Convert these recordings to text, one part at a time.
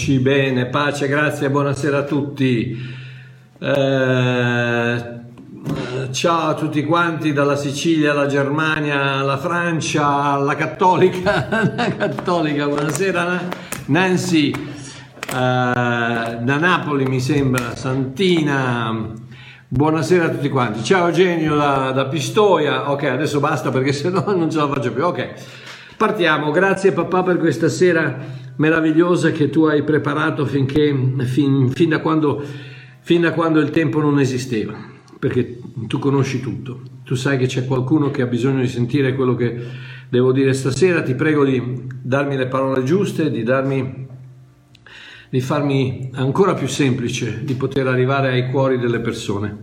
Eccoci bene, pace, grazie, buonasera a tutti. Eh, ciao a tutti quanti, dalla Sicilia alla Germania, alla Francia, alla Cattolica, la Cattolica, buonasera Nancy, eh, da Napoli mi sembra, Santina, buonasera a tutti quanti. Ciao Eugenio da, da Pistoia, ok adesso basta perché se no non ce la faccio più, ok. Partiamo, grazie papà per questa sera meravigliosa che tu hai preparato finché, fin, fin, da quando, fin da quando il tempo non esisteva, perché tu conosci tutto, tu sai che c'è qualcuno che ha bisogno di sentire quello che devo dire stasera, ti prego di darmi le parole giuste, di darmi di farmi ancora più semplice di poter arrivare ai cuori delle persone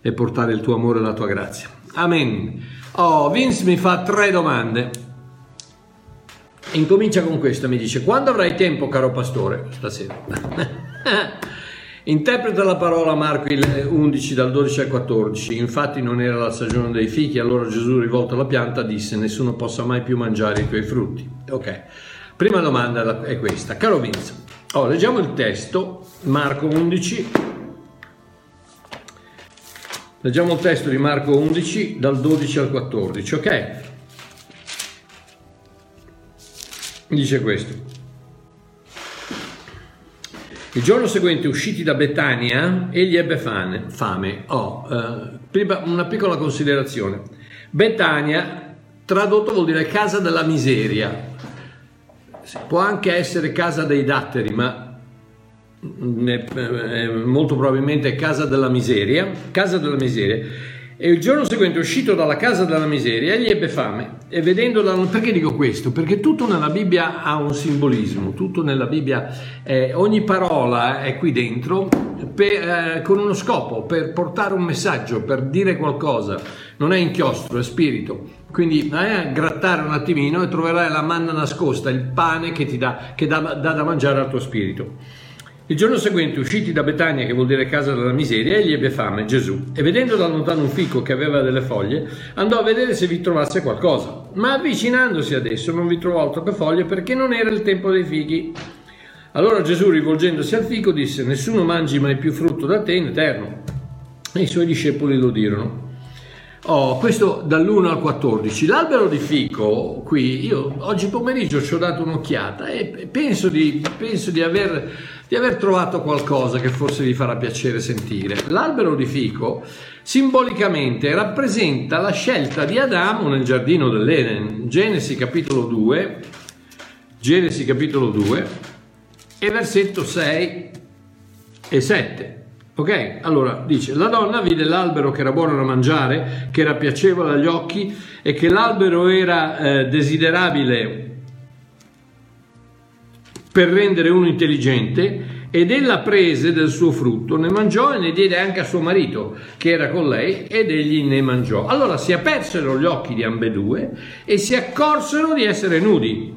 e portare il tuo amore e la tua grazia. Amen. Oh, Vince mi fa tre domande. Incomincia con questo, mi dice, quando avrai tempo, caro pastore? Stasera. Interpreta la parola Marco 11 dal 12 al 14. Infatti non era la stagione dei fichi, allora Gesù rivolto alla pianta disse nessuno possa mai più mangiare i tuoi frutti. Ok, prima domanda è questa. Caro Vince, oh, leggiamo il testo, Marco 11. Leggiamo il testo di Marco 11 dal 12 al 14, ok? Dice questo. Il giorno seguente, usciti da Betania, egli ebbe fame. fame. Oh, eh, una piccola considerazione. Betania, tradotto, vuol dire casa della miseria. Può anche essere casa dei datteri, ma eh, molto probabilmente casa della miseria. Casa della miseria e il giorno seguente, uscito dalla casa della miseria, egli ebbe fame. E vedendo la... Perché dico questo? Perché tutto nella Bibbia ha un simbolismo, tutto nella Bibbia, eh, ogni parola è qui dentro per, eh, con uno scopo, per portare un messaggio, per dire qualcosa. Non è inchiostro, è spirito. Quindi vai a grattare un attimino e troverai la manna nascosta, il pane che ti dà, che dà, dà da mangiare al tuo spirito. Il giorno seguente, usciti da Betania, che vuol dire casa della miseria, egli ebbe fame, Gesù, e vedendo da lontano un fico che aveva delle foglie, andò a vedere se vi trovasse qualcosa. Ma avvicinandosi adesso non vi trovò altro che foglie perché non era il tempo dei fichi. Allora Gesù, rivolgendosi al fico, disse: Nessuno mangi mai più frutto da te in eterno. E i suoi discepoli lo dirono. Oh, questo dall'1 al 14. L'albero di fico, qui, io oggi pomeriggio ci ho dato un'occhiata e penso di, penso di aver di aver trovato qualcosa che forse vi farà piacere sentire. L'albero di fico simbolicamente rappresenta la scelta di Adamo nel giardino dell'Eden, Genesi capitolo 2, Genesi capitolo 2 e versetto 6 e 7. Ok? Allora dice: La donna vide l'albero che era buono da mangiare, che era piacevole agli occhi e che l'albero era eh, desiderabile per rendere uno intelligente ed ella prese del suo frutto, ne mangiò e ne diede anche a suo marito che era con lei ed egli ne mangiò. Allora si apersero gli occhi di ambedue e si accorsero di essere nudi.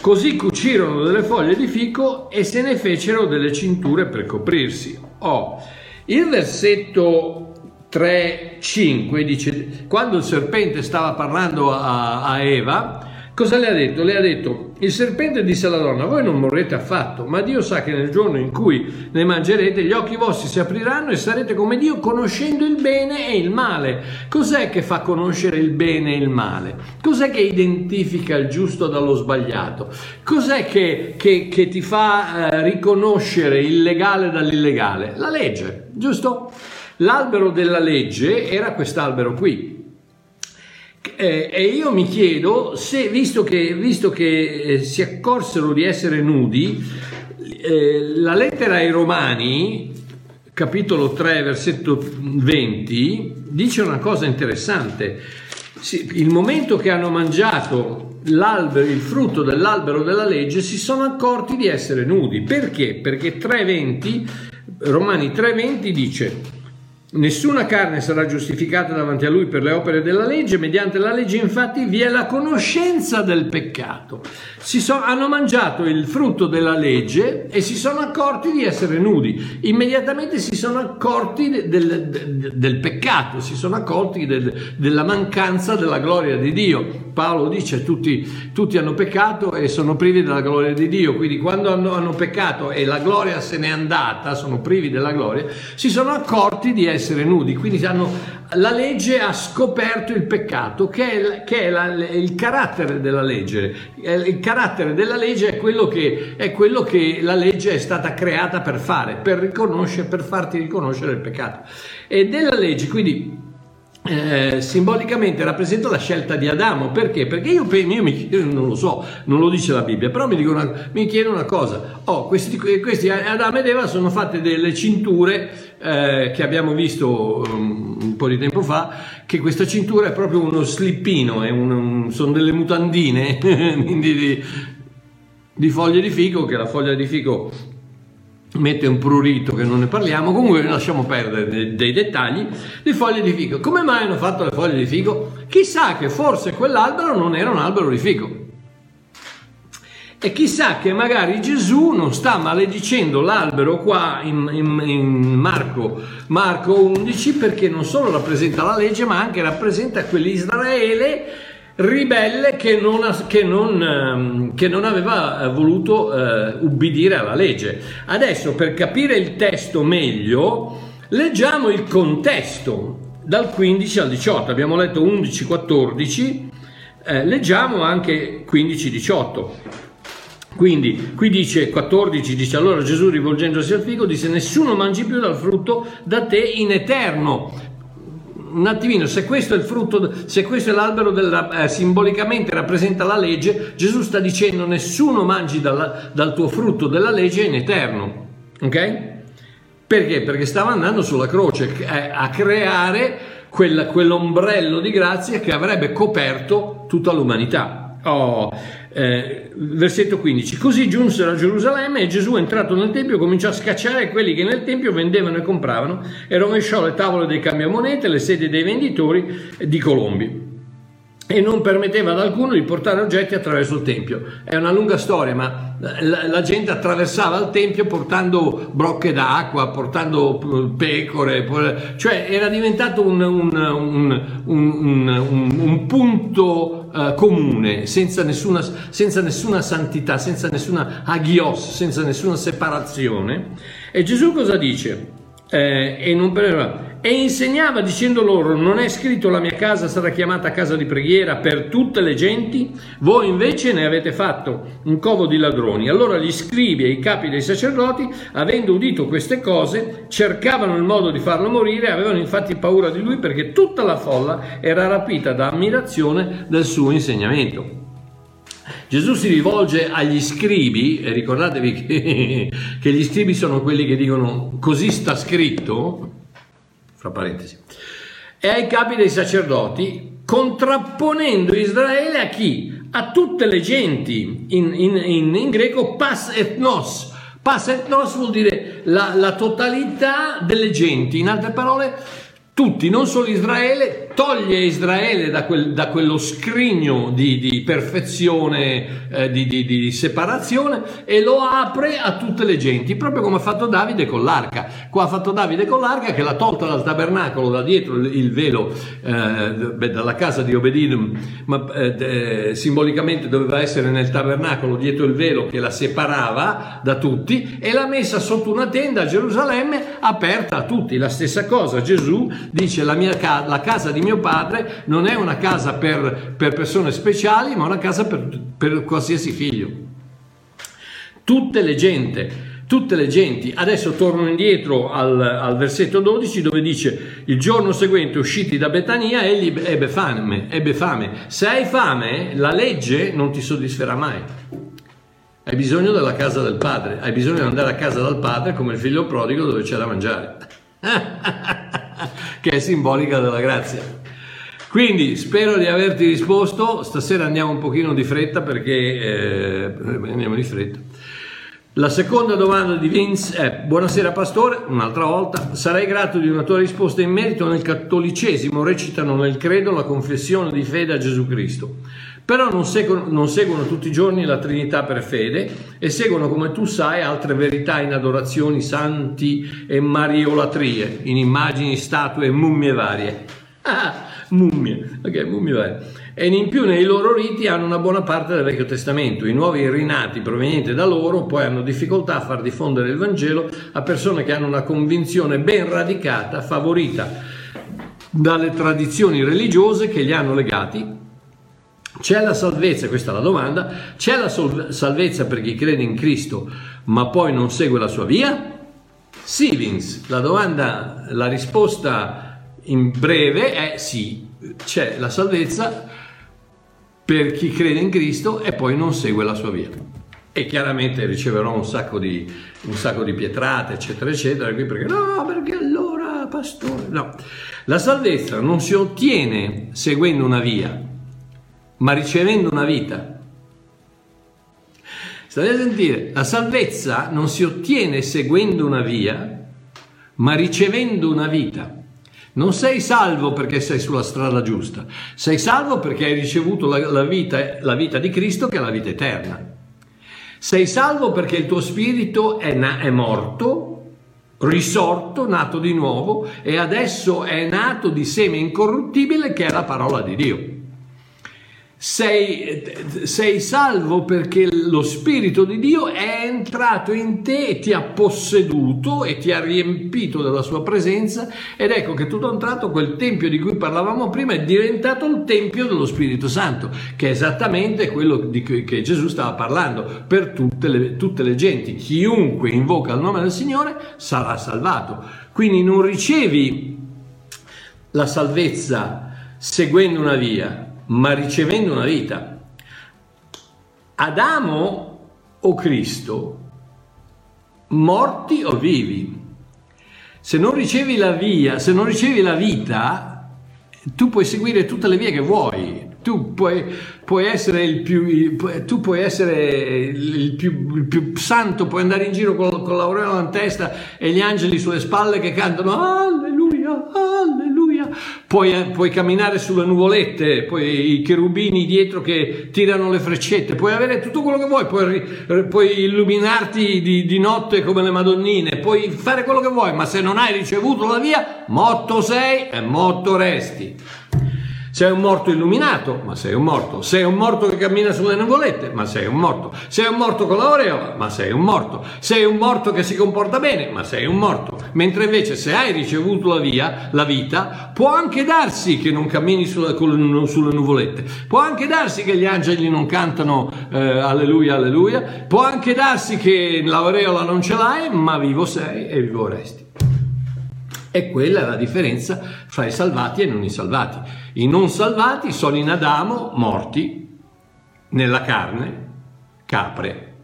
Così cucirono delle foglie di fico e se ne fecero delle cinture per coprirsi. Oh, il versetto 3-5 dice, quando il serpente stava parlando a, a Eva, Cosa le ha detto? Le ha detto, il serpente disse alla donna, voi non morrete affatto, ma Dio sa che nel giorno in cui ne mangerete gli occhi vostri si apriranno e sarete come Dio conoscendo il bene e il male. Cos'è che fa conoscere il bene e il male? Cos'è che identifica il giusto dallo sbagliato? Cos'è che, che, che ti fa eh, riconoscere il legale dall'illegale? La legge, giusto? L'albero della legge era quest'albero qui, eh, e io mi chiedo se, visto che, visto che eh, si accorsero di essere nudi, eh, la lettera ai Romani, capitolo 3, versetto 20, dice una cosa interessante. Sì, il momento che hanno mangiato il frutto dell'albero della legge si sono accorti di essere nudi. Perché? Perché 3.20, Romani 3.20 dice Nessuna carne sarà giustificata davanti a lui per le opere della legge, mediante la legge infatti vi è la conoscenza del peccato. So, hanno mangiato il frutto della legge e si sono accorti di essere nudi. Immediatamente si sono accorti del, del, del peccato, si sono accorti del, della mancanza della gloria di Dio. Paolo dice tutti, tutti, hanno peccato e sono privi della gloria di Dio, quindi quando hanno, hanno peccato e la gloria se n'è andata, sono privi della gloria, si sono accorti di essere essere nudi, quindi hanno, la legge ha scoperto il peccato, che è, che è la, il carattere della legge. Il carattere della legge è quello, che, è quello che la legge è stata creata per fare, per, riconoscere, per farti riconoscere il peccato. E della legge, quindi eh, simbolicamente rappresenta la scelta di Adamo perché? Perché io, io mi chiedo, non lo so, non lo dice la Bibbia, però mi, una, mi chiedo una cosa: oh, questi, questi, Adamo ed Eva sono fatte delle cinture eh, che abbiamo visto um, un po' di tempo fa, che questa cintura è proprio uno slippino, un, un, sono delle mutandine di, di foglie di fico, che la foglia di fico mette un prurito che non ne parliamo, comunque lasciamo perdere dei, dei, dettagli, di foglie di fico. Come mai hanno fatto le foglie di fico? Chissà che forse quell'albero non era un albero di fico. E chissà che magari Gesù non sta maledicendo l'albero qua in, in, in Marco, Marco 11 perché non solo rappresenta la legge ma anche rappresenta quell'Israele ribelle che non, che non, ehm, che non aveva eh, voluto uh, ubbidire alla legge. Adesso per capire il testo meglio, leggiamo il contesto dal 15 al 18. Abbiamo letto 11-14, eh, leggiamo anche 15-18. Quindi qui dice 14, dice allora Gesù rivolgendosi al figo disse nessuno mangi più dal frutto da te in eterno un attimino, se questo è il frutto, se questo è l'albero della, eh, simbolicamente rappresenta la legge, Gesù sta dicendo nessuno mangi dal, dal tuo frutto della legge in eterno. Ok? Perché? Perché stava andando sulla croce eh, a creare quel, quell'ombrello di grazia che avrebbe coperto tutta l'umanità. Oh, eh, versetto 15. Così giunsero a Gerusalemme e Gesù entrato nel Tempio cominciò a scacciare quelli che nel Tempio vendevano e compravano e rovesciò le tavole dei cambiamonete, le sedie dei venditori di colombi e non permetteva ad alcuno di portare oggetti attraverso il Tempio. È una lunga storia, ma la, gente attraversava il Tempio portando brocche d'acqua, portando pecore, cioè era diventato un, un, un, un punto uh, comune, senza nessuna, senza nessuna santità, senza nessuna agios, senza nessuna separazione. E Gesù cosa dice? Eh, e non permetteva e insegnava dicendo loro non è scritto la mia casa sarà chiamata casa di preghiera per tutte le genti? Voi invece ne avete fatto un covo di ladroni. Allora gli scribi e i capi dei sacerdoti avendo udito queste cose cercavano il modo di farlo morire avevano infatti paura di lui perché tutta la folla era rapita da ammirazione del suo insegnamento Gesù si rivolge agli scribi, e ricordatevi che, che, gli scribi sono quelli che dicono così sta scritto, fra parentesi, e ai capi dei sacerdoti, contrapponendo Israele a chi? A tutte le genti, in, in, in, in greco pas etnos. Pas etnos vuol dire la, la totalità delle genti, in altre parole tutti, non solo Israele, toglie Israele da, quel, da quello scrigno di, di perfezione, eh, di, di, di, separazione e lo apre a tutte le genti, proprio come ha fatto Davide con l'arca. Qua ha fatto Davide con l'arca che l'ha tolta dal tabernacolo, da dietro il, velo, eh, beh, dalla casa di Obedidum, ma eh, simbolicamente doveva essere nel tabernacolo, dietro il velo che la separava da tutti, e l'ha messa sotto una tenda a Gerusalemme aperta a tutti. La stessa cosa Gesù dice la, mia, la casa di mio padre non è una casa per, per persone speciali, ma una casa per, per qualsiasi figlio. Tutte le gente tutte le genti. Adesso torno indietro al, al, versetto 12 dove dice il giorno seguente usciti da Betania egli ebbe fame, ebbe fame. Se hai fame la legge non ti soddisferà mai. Hai bisogno della casa del padre, hai bisogno di andare a casa dal padre come il figlio prodigo dove c'è da mangiare. che è simbolica della grazia. Quindi spero di averti risposto, stasera andiamo un pochino di fretta perché eh, andiamo di fretta. La seconda domanda di Vince è: Buonasera pastore, un'altra volta. Sarei grato di una tua risposta in merito nel cattolicesimo recitano nel credo la confessione di fede a Gesù Cristo. Però non seguono, non seguono tutti i giorni la Trinità per fede e seguono, come tu sai, altre verità in adorazioni, santi e mariolatrie, in immagini, statue e mummie varie. Ah, mummie, ok, mummie varie e in più nei loro riti hanno una buona parte del Vecchio Testamento. I nuovi rinati provenienti da loro poi hanno difficoltà a far diffondere il Vangelo a persone che hanno una convinzione ben radicata, favorita dalle tradizioni religiose che li hanno legati. C'è la salvezza, questa è la domanda, c'è la salvezza per chi crede in Cristo ma poi non segue la sua via? Sì, Vince, la domanda, la risposta in breve è sì, c'è la salvezza per chi crede in Cristo e poi non segue la sua via. E chiaramente riceverò un sacco di, un sacco di pietrate, eccetera, eccetera, perché no, perché allora, pastore, no. La salvezza non si ottiene seguendo una via, ma ricevendo una vita. State a sentire, la salvezza non si ottiene seguendo una via, ma ricevendo una vita. Non sei salvo perché sei sulla strada giusta, sei salvo perché hai ricevuto la, la, vita, la vita, di Cristo che è la vita eterna. Sei salvo perché il tuo spirito è, na- è morto, risorto, nato di nuovo e adesso è nato di seme incorruttibile che è la parola di Dio. Sei, sei, salvo perché lo Spirito di Dio è entrato in te e ti ha posseduto e ti ha riempito della sua presenza ed ecco che tutto a un tratto quel tempio di cui parlavamo prima è diventato il tempio dello Spirito Santo, che è esattamente quello di cui Gesù stava parlando per tutte le, tutte le genti. Chiunque invoca il nome del Signore sarà salvato. Quindi non ricevi la salvezza seguendo una via, ma ricevendo una vita. Adamo o Cristo, morti o vivi. Se non ricevi la via, se non ricevi la vita, tu puoi seguire tutte le vie che vuoi. Tu puoi, puoi essere il più, tu puoi essere il più, il più santo, puoi andare in giro con, con l'aureola in testa e gli angeli sulle spalle che cantano alleluia, alleluia puoi, eh, puoi, camminare sulle nuvolette, poi i cherubini dietro che tirano le freccette, puoi avere tutto quello che vuoi, puoi, puoi illuminarti di, di, notte come le madonnine, puoi fare quello che vuoi, ma se non hai ricevuto la via, motto sei e motto resti. Sei un morto illuminato, ma sei un morto. Sei un morto che cammina sulle nuvolette, ma sei un morto. Sei un morto con l'aureola, ma sei un morto. Sei un morto che si comporta bene, ma sei un morto. Mentre invece se hai ricevuto la via, la vita, può anche darsi che non cammini sulle, sulle nuvolette. Può anche darsi che gli angeli non cantano eh, alleluia, alleluia. Può anche darsi che l'aureola non ce l'hai, ma vivo sei e vivo resti. E quella è la differenza fra i salvati e non i salvati. I non salvati sono in Adamo morti nella carne, capre.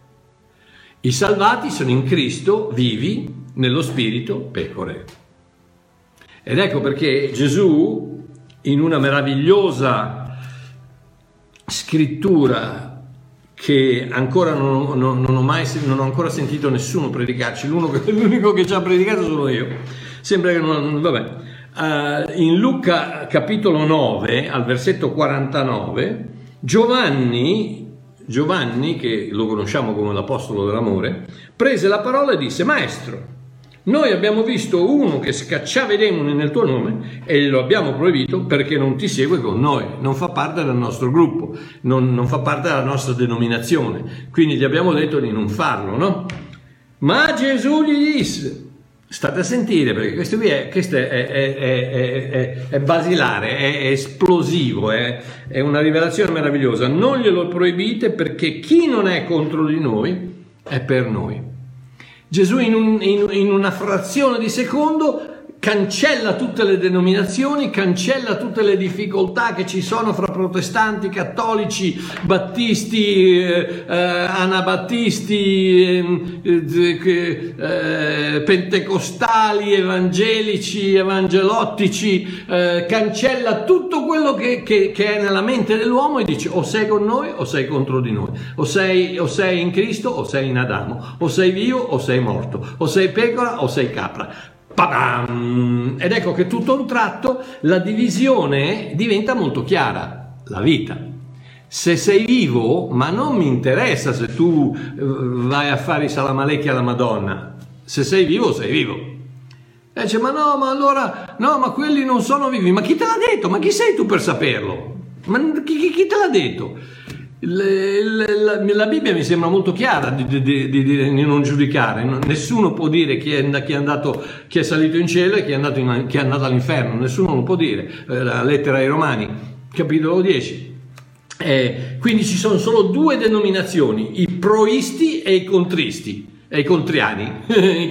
I salvati sono in Cristo vivi nello spirito, pecore. Ed ecco perché Gesù, in una meravigliosa scrittura che ancora non, non, non, ho, mai, non ho ancora sentito nessuno predicarci, l'unico che ci ha predicato sono io Sembra che non... vabbè. Uh, in Luca capitolo 9, al versetto 49, Giovanni, Giovanni, che lo conosciamo come l'Apostolo dell'Amore, prese la parola e disse, Maestro, noi abbiamo visto uno che scacciava i demoni nel tuo nome e lo abbiamo proibito perché non ti segue con noi, non fa parte del nostro gruppo, non, non fa parte della nostra denominazione. Quindi gli abbiamo detto di non farlo, no? Ma Gesù gli disse, State a sentire perché questo qui è, questo è, è, è, basilare, è, esplosivo, è, una rivelazione meravigliosa. Non glielo proibite perché chi non è contro di noi è per noi. Gesù in, un, in, in una frazione di secondo cancella tutte le denominazioni, cancella tutte le difficoltà che ci sono fra protestanti, cattolici, battisti, eh, eh, anabattisti, ehm, eh, eh, pentecostali, evangelici, evangelottici, eh, cancella tutto quello che, che, che, è nella mente dell'uomo e dice o sei con noi o sei contro di noi, o sei, o sei in Cristo o sei in Adamo, o sei vivo o sei morto, o sei pecora o sei capra. Pa-bam! Ed ecco che tutto a un tratto la divisione diventa molto chiara, la vita. Se sei vivo, ma non mi interessa se tu eh, vai a fare i salamaleki alla Madonna, se sei vivo, sei vivo. E dice, ma no, ma allora, no, ma quelli non sono vivi, ma chi te l'ha detto? Ma chi sei tu per saperlo? Ma chi, chi, chi te l'ha detto? Le, la, la, Bibbia mi sembra molto chiara di, di, di, di non giudicare, nessuno può dire chi è, chi è, andato, chi è salito in cielo e chi è, andato in, chi è andato all'inferno, nessuno lo può dire. Eh, la lettera ai Romani, capitolo 10. Eh, quindi ci sono solo due denominazioni, i proisti e i contristi e i contriani, I,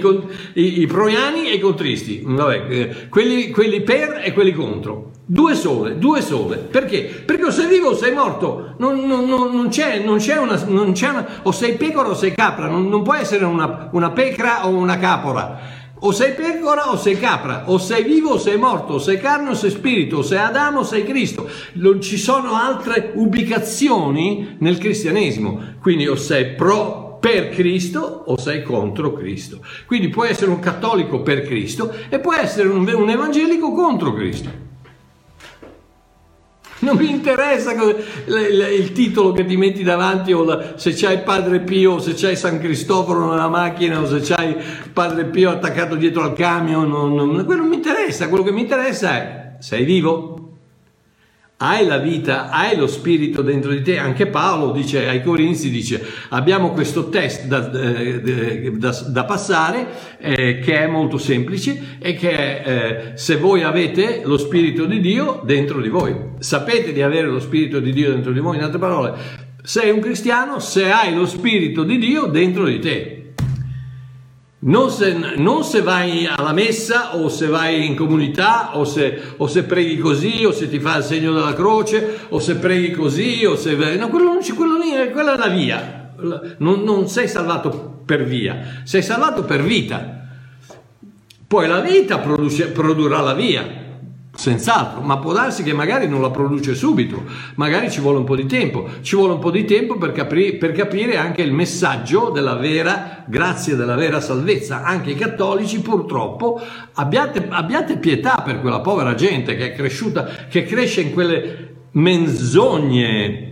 i, i, proiani e i contristi, Vabbè, eh, quelli, quelli per e quelli contro. Due sole, due sole. Perché? Perché o sei vivo o sei morto. Non, non, non, c'è, non c'è, una, non c'è una, o sei pecora o sei capra. Non, non può essere una, una pecora o una capora. O sei pecora o sei capra, o sei vivo o sei morto, o sei carne o sei spirito, o sei Adamo o sei Cristo. Non ci sono altre ubicazioni nel cristianesimo. Quindi o sei pro per Cristo o sei contro Cristo. Quindi puoi essere un cattolico per Cristo e puoi essere un, un evangelico contro Cristo. Non mi interessa il titolo che ti metti davanti o la, se c'hai Padre Pio, se c'hai San Cristoforo nella macchina o se c'hai Padre Pio attaccato dietro al camion, non, non, quello non mi interessa, quello che mi interessa è sei vivo? Hai la vita, hai lo spirito dentro di te. Anche Paolo dice ai Corinzi, dice abbiamo questo test da, eh, da, da passare eh, che è molto semplice e che è eh, se voi avete lo spirito di Dio dentro di voi. Sapete di avere lo spirito di Dio dentro di voi, in altre parole, sei un cristiano se hai lo spirito di Dio dentro di te. Non se, non se, vai alla messa o se vai in comunità o se, o se, preghi così o se ti fa il segno della croce o se preghi così o se... No, quello, quello lì, quella è la via. Non, non sei salvato per via, sei salvato per vita. Poi la vita produce, produrrà la via. Senz'altro, ma può darsi che magari non la produce subito, magari ci vuole un po' di tempo, ci vuole un po' di tempo per, capri, per capire anche il messaggio della vera grazia, della vera salvezza. Anche i cattolici purtroppo abbiate, abbiate pietà per quella povera gente che è cresciuta, che cresce in quelle menzogne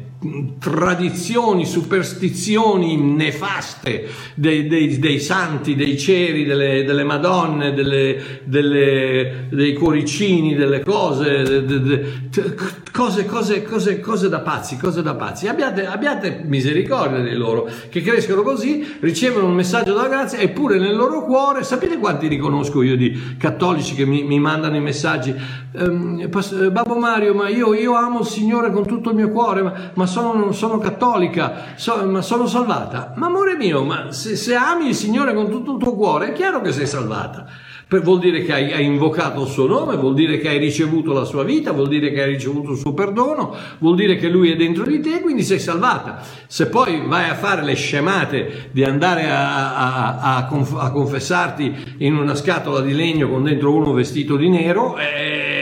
tradizioni, superstizioni nefaste dei, dei, dei santi, dei ceri, delle, delle madonne, delle, delle, dei cuoricini, delle cose, de, de, de, cose, cose, cose, cose, da pazzi, cose da pazzi. Abbiate, abbiate misericordia di loro che crescono così, ricevono un messaggio della grazia eppure nel loro cuore, sapete quanti riconosco io di cattolici che mi, mi mandano i messaggi? Ehm, Babbo Mario, ma io, io, amo il Signore con tutto il mio cuore, ma, ma sono, sono, cattolica, so, ma sono salvata. Ma amore mio, ma se, se, ami il Signore con tutto il tuo cuore, è chiaro che sei salvata. Per, vuol dire che hai, hai, invocato il suo nome, vuol dire che hai ricevuto la sua vita, vuol dire che hai ricevuto il suo perdono, vuol dire che lui è dentro di te, quindi sei salvata. Se poi vai a fare le scemate di andare a, a, a, a confessarti in una scatola di legno con dentro uno vestito di nero, eh,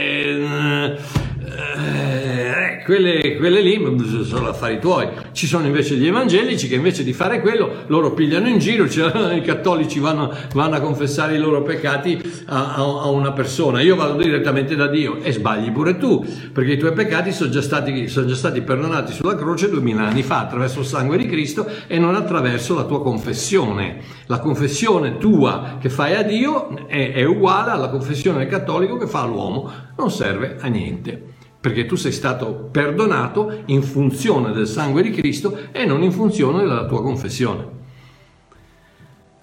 quelle, quelle lì sono affari tuoi. Ci sono invece gli evangelici che invece di fare quello loro pigliano in giro, cioè, i cattolici vanno, vanno, a confessare i loro peccati a, a, a, una persona. Io vado direttamente da Dio e sbagli pure tu, perché i tuoi peccati sono già stati, sono già stati perdonati sulla croce duemila anni fa attraverso il sangue di Cristo e non attraverso la tua confessione. La confessione tua che fai a Dio è, è uguale alla confessione del cattolico che fa all'uomo, non serve a niente perché tu sei stato perdonato in funzione del sangue di Cristo e non in funzione della tua confessione.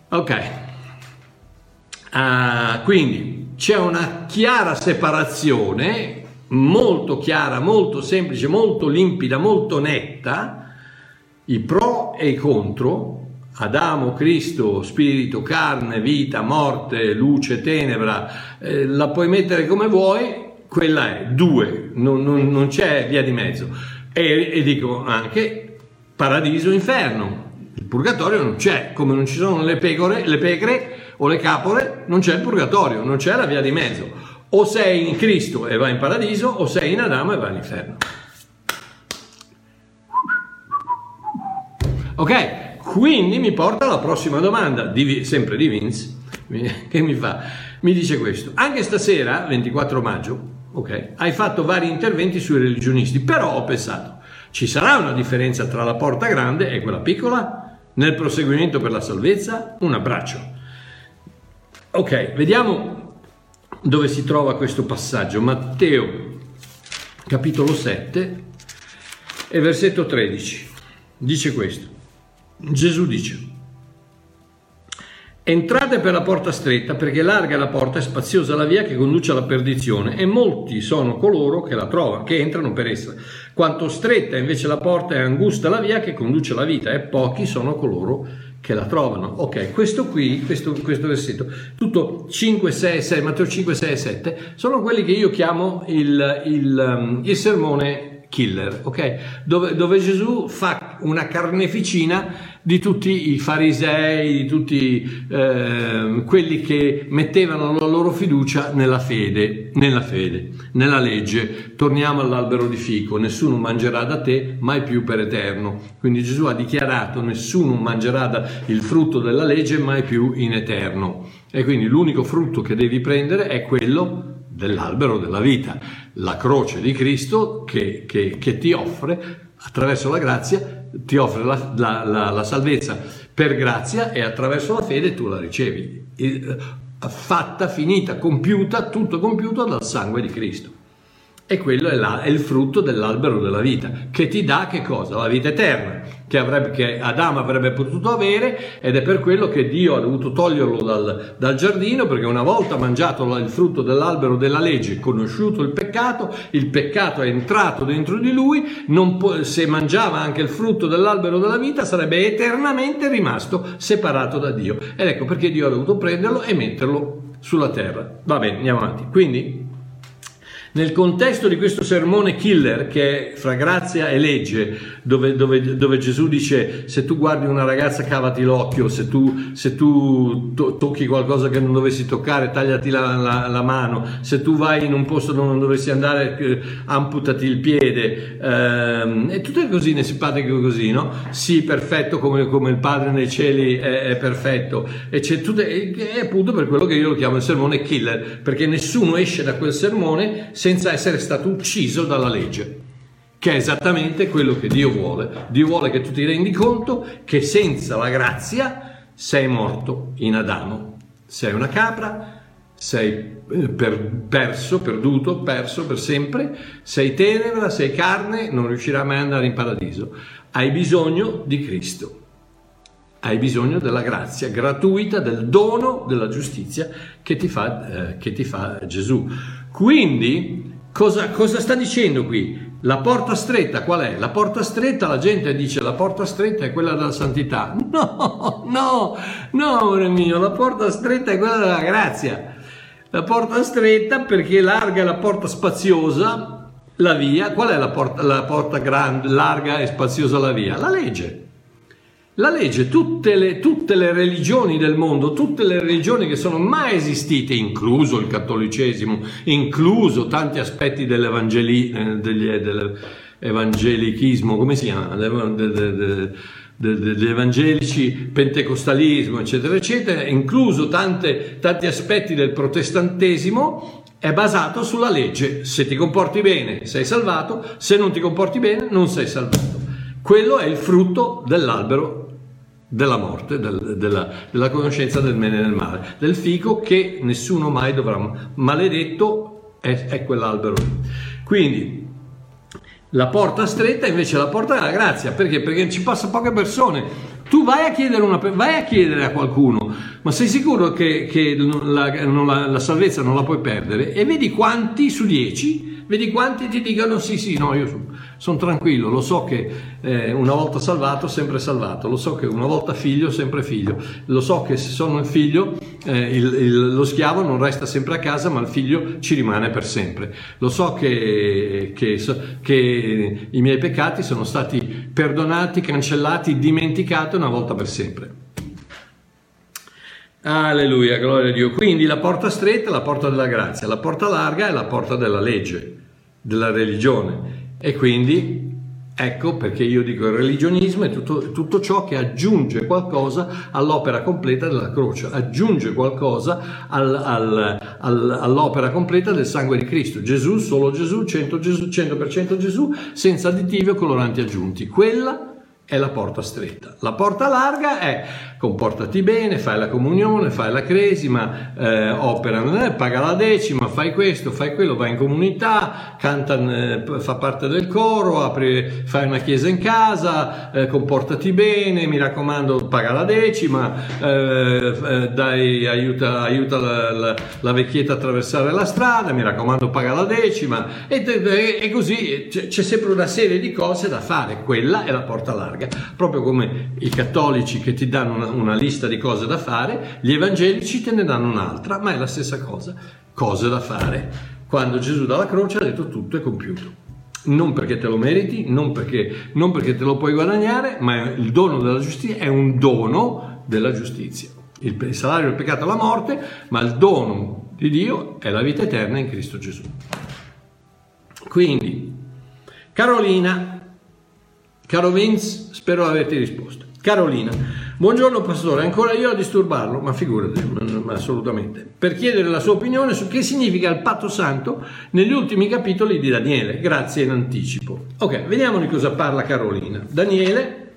Ok, uh, quindi c'è una chiara separazione, molto chiara, molto semplice, molto limpida, molto netta, i pro e i contro, Adamo, Cristo, spirito, carne, vita, morte, luce, tenebra, eh, la puoi mettere come vuoi, quella è due, non, non, non c'è via di mezzo. E, e dico anche paradiso, inferno. Il purgatorio non c'è, come non ci sono le pecore, le pecore o le capore, non c'è il purgatorio, non c'è la via di mezzo. O sei in Cristo e vai in paradiso, o sei in Adamo e vai all'inferno. Ok, quindi mi porta alla prossima domanda, di, sempre di Vince, che mi fa, mi dice questo. Anche stasera, 24 maggio, ok, hai fatto vari interventi sui religionisti, però ho pensato, ci sarà una differenza tra la porta grande e quella piccola? Nel proseguimento per la salvezza? Un abbraccio. Ok, vediamo dove si trova questo passaggio. Matteo, capitolo 7 e versetto 13. Dice questo. Gesù dice, entrate per la porta stretta perché larga la porta e spaziosa la via che conduce alla perdizione e molti sono coloro che la trovano, che entrano per essa. Quanto stretta invece la porta e angusta la via che conduce alla vita e pochi sono coloro che la trovano. Ok, questo qui, questo, questo versetto, tutto 5, 6, 6, Matteo 5, 6 e 7, sono quelli che io chiamo il, il, um, il sermone killer, ok? Dove, dove, Gesù fa una carneficina di tutti i farisei, di tutti eh, quelli che mettevano la loro fiducia nella fede, nella fede, nella legge. Torniamo all'albero di fico, nessuno mangerà da te mai più per eterno. Quindi Gesù ha dichiarato nessuno mangerà il frutto della legge mai più in eterno. E quindi l'unico frutto che devi prendere è quello dell'albero della vita, la croce di Cristo che, che, che ti offre attraverso la grazia, ti offre la, la, la, la, salvezza per grazia e attraverso la fede tu la ricevi, fatta, finita, compiuta, tutto compiuto dal sangue di Cristo. E quello è, è, il frutto dell'albero della vita, che ti dà che cosa? La vita eterna, che, avrebbe, che Adamo avrebbe potuto avere ed è per quello che Dio ha dovuto toglierlo dal, dal giardino, perché una volta mangiato il frutto dell'albero della legge, conosciuto il peccato, il peccato è entrato dentro di lui, può, se mangiava anche il frutto dell'albero della vita sarebbe eternamente rimasto separato da Dio. Ed ecco perché Dio ha dovuto prenderlo e metterlo sulla terra. Va bene, andiamo avanti. Quindi nel contesto di questo sermone killer che è fra grazia e legge, dove, dove, dove Gesù dice se tu guardi una ragazza cavati l'occhio, se tu, se tu to- tocchi qualcosa che non dovessi toccare tagliati la, la, la, mano, se tu vai in un posto dove non dovresti andare eh, amputati il piede, ehm, e tutte cosine simpatiche così, no? Sì, perfetto come, come il Padre nei cieli è, è perfetto, e c'è tutte, è appunto per quello che io lo chiamo il sermone killer, perché nessuno esce da quel sermone senza essere stato ucciso dalla legge, che è esattamente quello che Dio vuole. Dio vuole che tu ti rendi conto che senza la grazia sei morto in Adamo, sei una capra, sei eh, per, perso, perduto, perso per sempre, sei tenebra, sei carne, non riuscirai mai ad andare in paradiso. Hai bisogno di Cristo hai bisogno della grazia gratuita, del dono della giustizia che ti fa, eh, che ti fa Gesù. Quindi, cosa, cosa sta dicendo qui? La porta stretta qual è? La porta stretta, la gente dice la porta stretta è quella della santità. No, no, no, amore mio, la porta stretta è quella della grazia. La porta stretta perché larga è la porta spaziosa, la via. Qual è la porta, la porta grande, larga e spaziosa la via? La legge. La legge, tutte le, tutte le, religioni del mondo, tutte le religioni che sono mai esistite, incluso il cattolicesimo, incluso tanti aspetti dell'evangeli, eh, dell'evangelichismo, come si chiama? degli evangelici, pentecostalismo, eccetera, eccetera, incluso tante, tanti aspetti del protestantesimo, è basato sulla legge. Se ti comporti bene sei salvato, se non ti comporti bene non sei salvato. Quello è il frutto dell'albero della morte, del, della, della, conoscenza del bene e del male, del fico che nessuno mai dovrà, maledetto è, è quell'albero Quindi la porta stretta invece è la porta della grazia, perché? Perché ci passa poche persone. Tu vai a chiedere, una, vai a, chiedere a qualcuno, ma sei sicuro che, che la, la, la salvezza non la puoi perdere? E vedi quanti su dieci vedi quanti ti dicono sì, sì, no, io sono son tranquillo, lo so che eh, una volta salvato, sempre salvato, lo so che una volta figlio, sempre figlio, lo so che se sono il figlio, eh, il, il, lo schiavo non resta sempre a casa, ma il figlio ci rimane per sempre. Lo so che, che, che i miei peccati sono stati perdonati, cancellati, dimenticati una volta per sempre. Alleluia, gloria a Dio. Quindi la porta stretta è la porta della grazia, la porta larga è la porta della legge, della religione. E quindi ecco perché io dico il religionismo è tutto, tutto ciò che aggiunge qualcosa all'opera completa della croce, aggiunge qualcosa al, al, al, all'opera completa del sangue di Cristo. Gesù, solo Gesù, 100%, Gesù, 100% Gesù, senza additivi o coloranti aggiunti. Quella è la porta stretta. La porta larga è comportati bene, fai la comunione, fai la cresima, eh, opera, paga la decima, fai questo, fai quello, vai in comunità, canta, eh, fa parte del coro, apri, fai una chiesa in casa, eh, comportati bene, mi raccomando, paga la decima, eh, eh, dai, aiuta, aiuta la, la, la, vecchietta a attraversare la strada, mi raccomando, paga la decima e, e, e così c'è sempre una serie di cose da fare, quella è la porta larga, proprio come i cattolici che ti danno una, una lista di cose da fare, gli evangelici te ne danno un'altra, ma è la stessa cosa, cose da fare. Quando Gesù dalla croce ha detto tutto è compiuto. Non perché te lo meriti, non perché, non perché te lo puoi guadagnare, ma il dono della giustizia è un dono della giustizia. Il, il salario del peccato è la morte, ma il dono di Dio è la vita eterna in Cristo Gesù. Quindi, Carolina, caro Vince, spero averti risposto. Carolina, buongiorno pastore, ancora io a disturbarlo, ma figurati, assolutamente, per chiedere la sua opinione su che significa il patto santo negli ultimi capitoli di Daniele. Grazie in anticipo. Ok, vediamo di cosa parla Carolina. Daniele,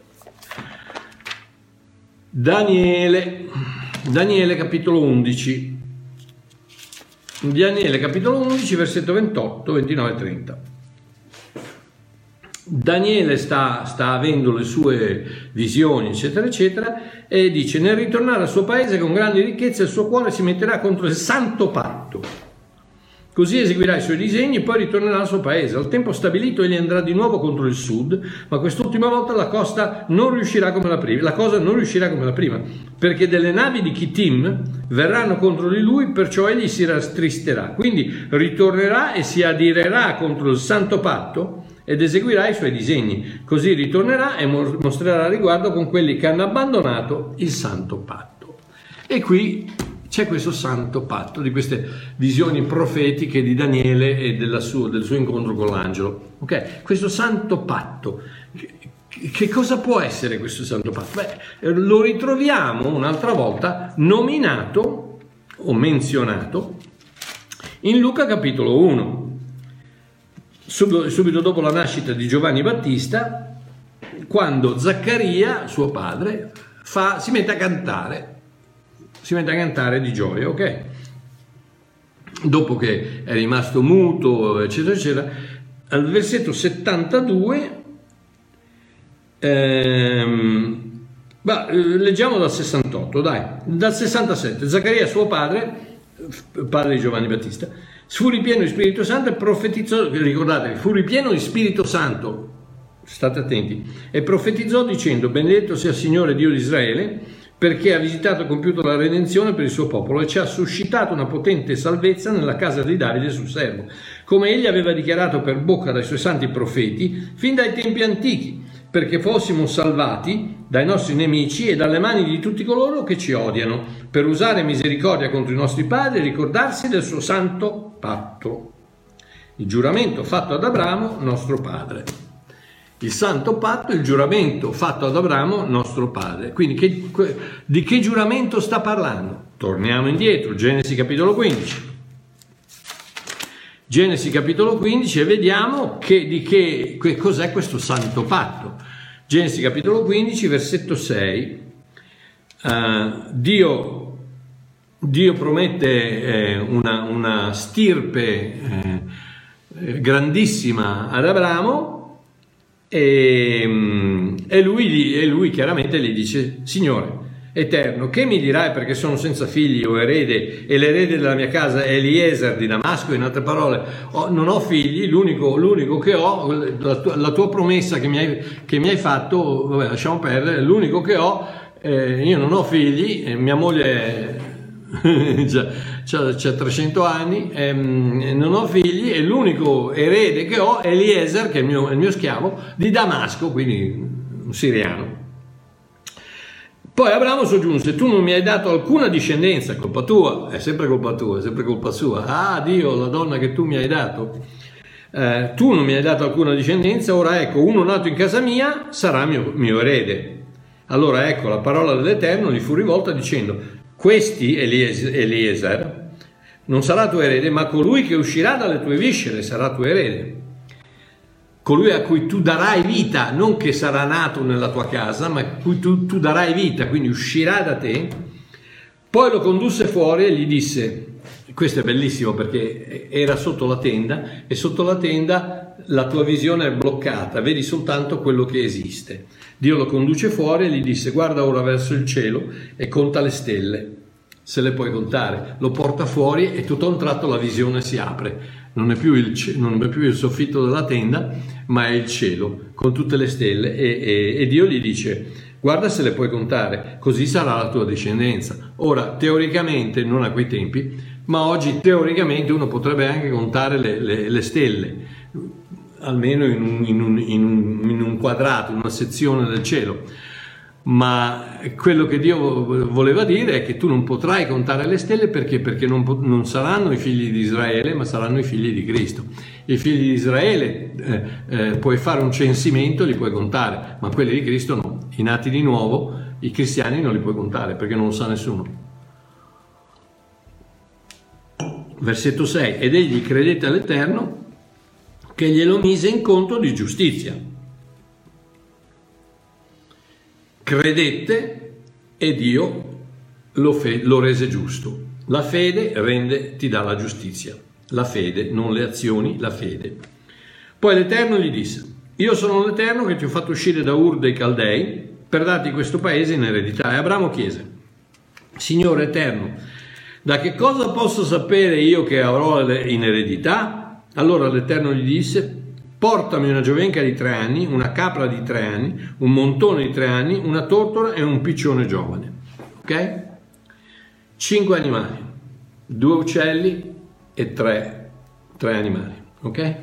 Daniele, Daniele capitolo 11. Daniele capitolo 11, versetto 28, 29 e 30. Daniele sta, sta, avendo le sue visioni, eccetera, eccetera, e dice: Nel ritornare al suo paese con grandi ricchezze, il suo cuore si metterà contro il santo patto. Così eseguirà i suoi disegni e poi ritornerà al suo paese. Al tempo stabilito egli andrà di nuovo contro il sud, ma quest'ultima volta la costa non riuscirà come la prima, la cosa non riuscirà come la prima, perché delle navi di Kittim verranno contro di lui, perciò egli si rattristerà. Quindi ritornerà e si adirerà contro il santo patto ed eseguirà i suoi disegni. Così ritornerà e mostrerà riguardo con quelli che hanno abbandonato il santo patto. E qui c'è questo santo patto di queste visioni profetiche di Daniele e suo, del suo incontro con l'angelo. Okay? Questo santo patto. Che cosa può essere questo santo patto? Beh, lo ritroviamo un'altra volta nominato o menzionato in Luca capitolo 1 subito dopo la nascita di Giovanni Battista, quando Zaccaria, suo padre, fa, si mette a cantare, si mette a cantare di gioia, ok? Dopo che è rimasto muto, eccetera, eccetera, al versetto 72, ehm, bah, leggiamo dal 68, dai, dal 67, Zaccaria, suo padre, padre di Giovanni Battista, fu ripieno di Spirito Santo e profetizzò, ricordatevi, fu ripieno di Spirito Santo, state attenti, e profetizzò dicendo, benedetto sia il Signore Dio di Israele, perché ha visitato e compiuto la redenzione per il suo popolo e ci ha suscitato una potente salvezza nella casa di Davide sul servo, come egli aveva dichiarato per bocca dai suoi santi profeti fin dai tempi antichi, perché fossimo salvati dai nostri nemici e dalle mani di tutti coloro che ci odiano, per usare misericordia contro i nostri padri e ricordarsi del suo santo patto, il giuramento fatto ad Abramo, nostro padre. Il santo patto, il giuramento fatto ad Abramo, nostro padre. Quindi che, di che giuramento sta parlando? Torniamo indietro, Genesi capitolo 15. Genesi capitolo 15 e vediamo che, di che, che cos'è questo santo patto. Genesi capitolo 15, versetto 6. Uh, eh, Dio, Dio, promette eh, una, una, stirpe eh, grandissima ad Abramo e, mm, e, lui, e lui chiaramente gli dice, Signore, eterno, che mi dirai perché sono senza figli o erede e l'erede della mia casa è Eliezer di Damasco, in altre parole, ho, non ho figli, l'unico, l'unico, che ho, la tua, la tua promessa che mi, hai, che mi, hai, fatto, vabbè lasciamo perdere, l'unico che ho, eh, io non ho figli, mia moglie c'ha, 300 anni, ehm, non ho figli e l'unico erede che ho è Eliezer, che è il mio, il mio schiavo, di Damasco, quindi un siriano. Poi Abramo soggiunse, tu non mi hai dato alcuna discendenza, colpa tua, è sempre colpa tua, è sempre colpa sua. Ah Dio, la donna che tu mi hai dato, eh, tu non mi hai dato alcuna discendenza, ora ecco, uno nato in casa mia sarà mio, mio erede. Allora ecco, la parola dell'Eterno gli fu rivolta dicendo, questi, Eliezer, non sarà tuo erede, ma colui che uscirà dalle tue viscere sarà tuo erede colui a cui tu darai vita, non che sarà nato nella tua casa, ma a cui tu, tu darai vita, quindi uscirà da te. Poi lo condusse fuori e gli disse, questo è bellissimo perché era sotto la tenda e sotto la tenda la tua visione è bloccata, vedi soltanto quello che esiste. Dio lo conduce fuori e gli disse guarda ora verso il cielo e conta le stelle, se le puoi contare. Lo porta fuori e tutto a un tratto la visione si apre non è, più il, non è più il soffitto della tenda, ma è il cielo con tutte le stelle e, e, e Dio gli dice guarda se le puoi contare, così sarà la tua discendenza. Ora, teoricamente, non a quei tempi, ma oggi teoricamente uno potrebbe anche contare le, le, le stelle, almeno in un, in, un, in, un, in un quadrato, in una sezione del cielo ma quello che Dio voleva dire è che tu non potrai contare le stelle perché, perché non, non, saranno i figli di Israele, ma saranno i figli di Cristo. I figli di Israele eh, eh, puoi fare un censimento, li puoi contare, ma quelli di Cristo no. I nati di nuovo, i cristiani non li puoi contare perché non lo sa nessuno. Versetto 6. Ed egli credette all'Eterno che glielo mise in conto di giustizia. credette e Dio lo, fe- lo rese giusto. La fede rende, ti dà la giustizia. La fede, non le azioni, la fede. Poi l'Eterno gli disse, io sono l'Eterno che ti ho fatto uscire da Ur dei Caldei per darti questo paese in eredità. E Abramo chiese, Signore Eterno, da che cosa posso sapere io che avrò in eredità? Allora l'Eterno gli disse, Portami una giovenca di tre anni, una capra di tre anni, un montone di tre anni, una tortora e un piccione giovane. Ok? Cinque animali, due uccelli e tre, tre animali. Ok?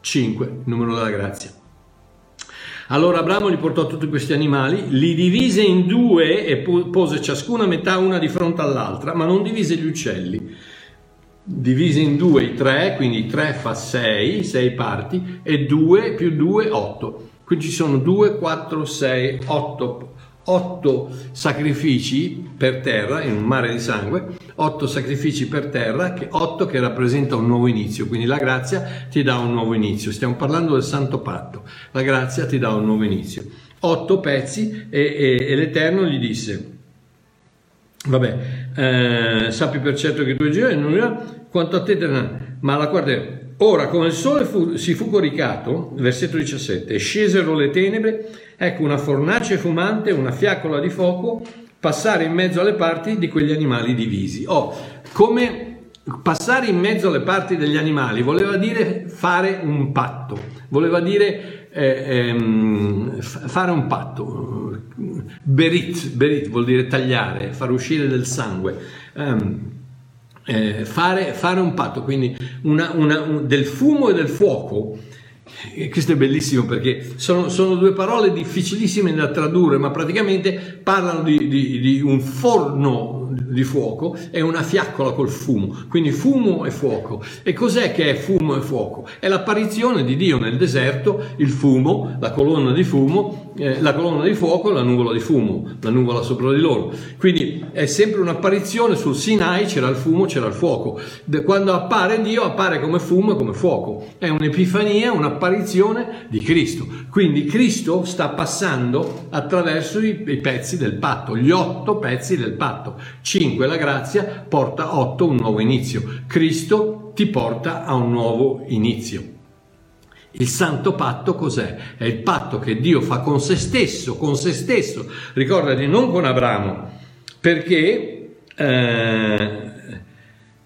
Cinque, numero della grazia. Allora Abramo gli portò tutti questi animali, li divise in due e pose ciascuna metà una di fronte all'altra, ma non divise gli uccelli divise in due i tre, quindi 3 fa 6, 6 parti, e 2 più 2, 8. Qui ci sono 2, 4, 6, 8, 8 sacrifici per terra, in un mare di sangue, 8 sacrifici per terra, 8 che rappresenta un nuovo inizio, quindi la grazia ti dà un nuovo inizio, stiamo parlando del santo patto, la grazia ti dà un nuovo inizio. 8 pezzi e, e, e l'Eterno gli disse, Vabbè, eh, sappi per certo che tu giri non era quanto a te, ma la guarda, ora come il sole fu, si fu coricato, versetto 17, scesero le tenebre, ecco una fornace fumante, una fiaccola di fuoco, passare in mezzo alle parti di quegli animali divisi. Oh, come passare in mezzo alle parti degli animali voleva dire fare un patto, voleva dire eh, ehm, fare un patto. Berit, berit vuol dire tagliare, far uscire del sangue. Um, eh, fare, fare, un patto, quindi una, una, un, del fumo e del fuoco. Questo è bellissimo perché sono, sono, due parole difficilissime da tradurre, ma praticamente parlano di, di, di un forno di fuoco è una fiaccola col fumo, quindi fumo e fuoco. E cos'è che è fumo e fuoco? È l'apparizione di Dio nel deserto, il fumo, la colonna di fumo, eh, la colonna di fuoco la nuvola di fumo, la nuvola sopra di loro. Quindi è sempre un'apparizione sul Sinai, c'era il fumo, c'era il fuoco. Quando appare Dio appare come fumo e come fuoco. È un'epifania, un'apparizione di Cristo. Quindi Cristo sta passando attraverso i, i pezzi del patto, gli otto pezzi del patto. 5 la grazia porta 8 un nuovo inizio. Cristo ti porta a un nuovo inizio. Il santo patto cos'è? È il patto che Dio fa con se stesso, con se stesso. Ricordati, non con Abramo, perché eh,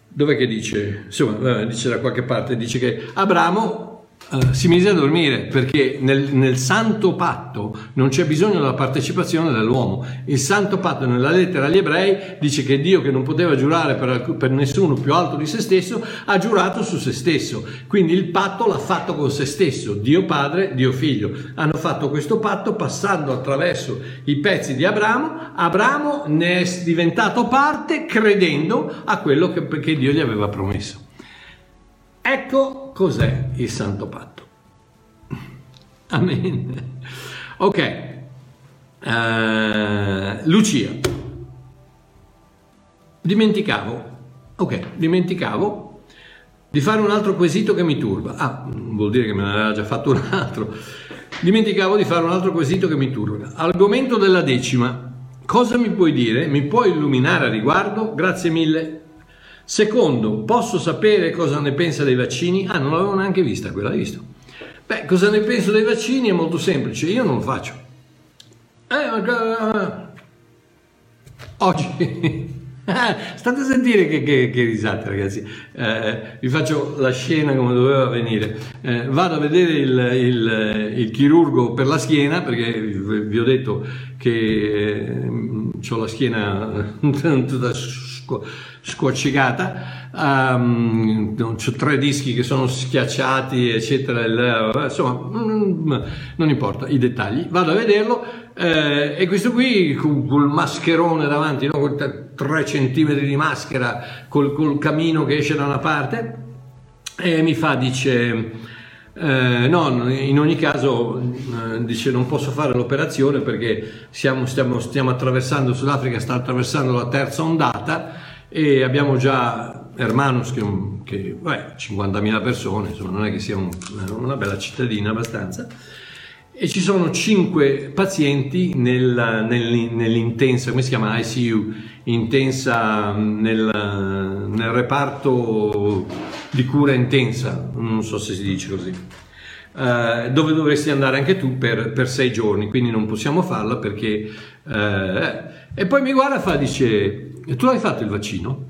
dov'è che dice? Insomma, dice da qualche parte, dice che Abramo Uh, si mise a dormire perché nel, nel, santo patto non c'è bisogno della partecipazione dell'uomo. Il santo patto nella lettera agli ebrei dice che Dio che non poteva giurare per, per, nessuno più alto di se stesso ha giurato su se stesso. Quindi il patto l'ha fatto con se stesso, Dio padre, Dio figlio. Hanno fatto questo patto passando attraverso i pezzi di Abramo. Abramo ne è diventato parte credendo a quello che, che Dio gli aveva promesso. Ecco cos'è il Santo Patto. Amen. Ok, uh, Lucia. Dimenticavo, ok, dimenticavo di fare un altro quesito che mi turba. Ah, vuol dire che me ne aveva già fatto un altro. Dimenticavo di fare un altro quesito che mi turba. Argomento della decima. Cosa mi puoi dire? Mi puoi illuminare a riguardo? Grazie mille. Secondo, posso sapere cosa ne pensa dei vaccini? Ah, non l'avevo neanche vista quella, hai visto? Beh, cosa ne penso dei vaccini è molto semplice, io non lo faccio. Eh, ma... Oggi... State a sentire che, che, che risate ragazzi, eh, vi faccio la scena come doveva venire. Eh, vado a vedere il, il, il, chirurgo per la schiena perché vi ho detto che eh, ho la schiena tutta squarcicata, um, ho tre dischi che sono schiacciati, eccetera, insomma, non importa i dettagli, vado a vederlo eh, e questo qui con, il mascherone davanti, no? con 3 centimetri di maschera, col, col camino che esce da una parte, e mi fa, dice... Eh, no, in ogni caso eh, dice non posso fare l'operazione perché siamo, stiamo, stiamo attraversando, Sudafrica sta attraversando la terza ondata e abbiamo già Hermanus che, che beh, 50.000 persone, insomma non è che sia un, una bella cittadina abbastanza, e ci sono 5 pazienti nel, nel, nell'intensa, come si chiama ICU, intensa nel, nel, reparto di cura intensa, non so se si dice così, uh, dove dovresti andare anche tu per, per, sei giorni, quindi non possiamo farla perché... Uh, e poi mi guarda e fa, dice, tu hai fatto il vaccino?